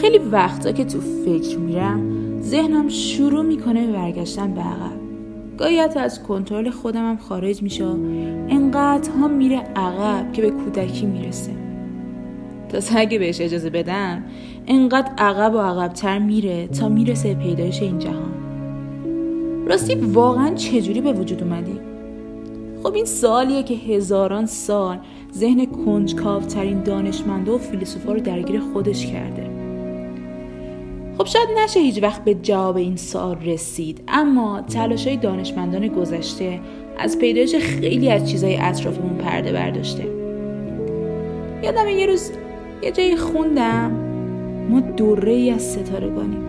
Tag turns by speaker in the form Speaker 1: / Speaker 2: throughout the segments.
Speaker 1: خیلی وقتا که تو فکر میرم ذهنم شروع می‌کنه به برگشتن به عقب. گاهی از کنترل خودم هم خارج میشه. انقدر ها میره عقب که به کودکی می‌رسه. تا اگه بهش اجازه بدم انقدر عقب و عقبتر میره تا می‌رسه پیدایش این جهان. راستی واقعا چجوری به وجود اومدی؟ خب این سوالیه که هزاران سال ذهن کنجکاوترین دانشمنده و فیلسوفا رو درگیر خودش کرده. خب شاید نشه هیچ وقت به جواب این سوال رسید اما تلاش های دانشمندان گذشته از پیدایش خیلی از چیزهای اطرافمون پرده برداشته. یادم یه روز یه جایی خوندم ما دوره ای از ستارگانیم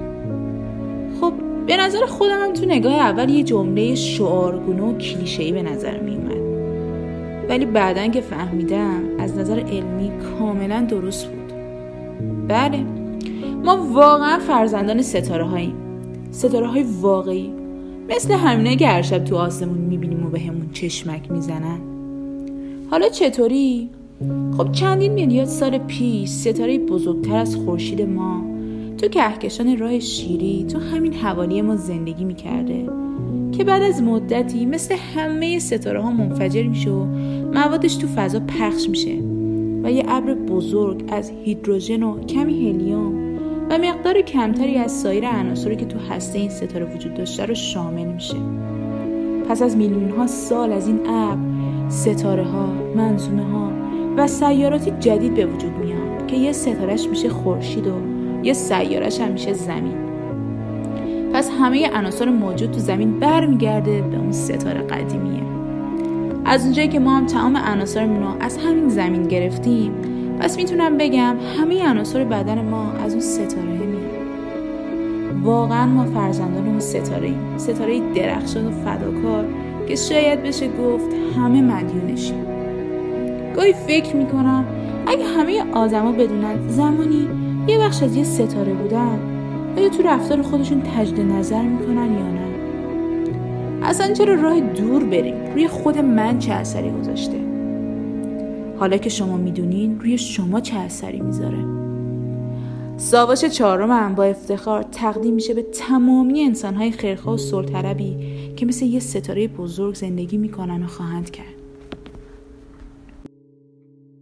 Speaker 1: خب به نظر خودم تو نگاه اول یه جمله شعارگونه و کلیشه‌ای به نظر می اومد ولی بعدا که فهمیدم از نظر علمی کاملا درست بود. بله. ما واقعا فرزندان ستاره هاییم ستاره های واقعی. مثل همینه که هر شب تو آسمون می‌بینیم و به همون چشمک می‌زنن. حالا چطوری؟ خب چندین میلیارد سال پیش ستاره بزرگتر از خورشید ما تو کهکشان راه شیری تو همین حوالی ما زندگی می‌کرده که بعد از مدتی مثل همه ستاره ها منفجر میشه و موادش تو فضا پخش میشه. و یه ابر بزرگ از هیدروژن و کمی هلیوم و مقدار کمتری از سایر عناصری که تو هسته این ستاره وجود داشته رو شامل میشه. پس از میلیون ها سال از این ابر ستاره ها منظومه ها و سیاراتی جدید به وجود میاد که یه ستارهش میشه خورشید و یه سیارش هم میشه زمین. پس همه عناصر موجود تو زمین برمیگرده به اون ستاره قدیمیه. از اونجایی که ما هم تمام عناصرمون رو از همین زمین گرفتیم پس می‌تونم بگم همه عناصر بدن ما از اون ستاره میاد. واقعا ما فرزندان اون ستاره ایم ستاره درخشان و فداکار که شاید بشه گفت همه مدیونشیم. گاهی فکر می‌کنم اگه همه آدما بدونن زمانی یه بخش از یه ستاره بودن آیا تو رفتار خودشون تجد نظر می‌کنن یا نه؟ اصلا چرا راه دور بریم؟ روی خود من چه اثری گذاشته؟ حالا که شما می‌دونین روی شما چه اثری می‌ذاره؟ ساواش چهارم با افتخار تقدیم میشه به تمامی انسانهای خیرخواه و سلطربی که مثل یه ستاره بزرگ زندگی می‌کنن و خواهند کرد.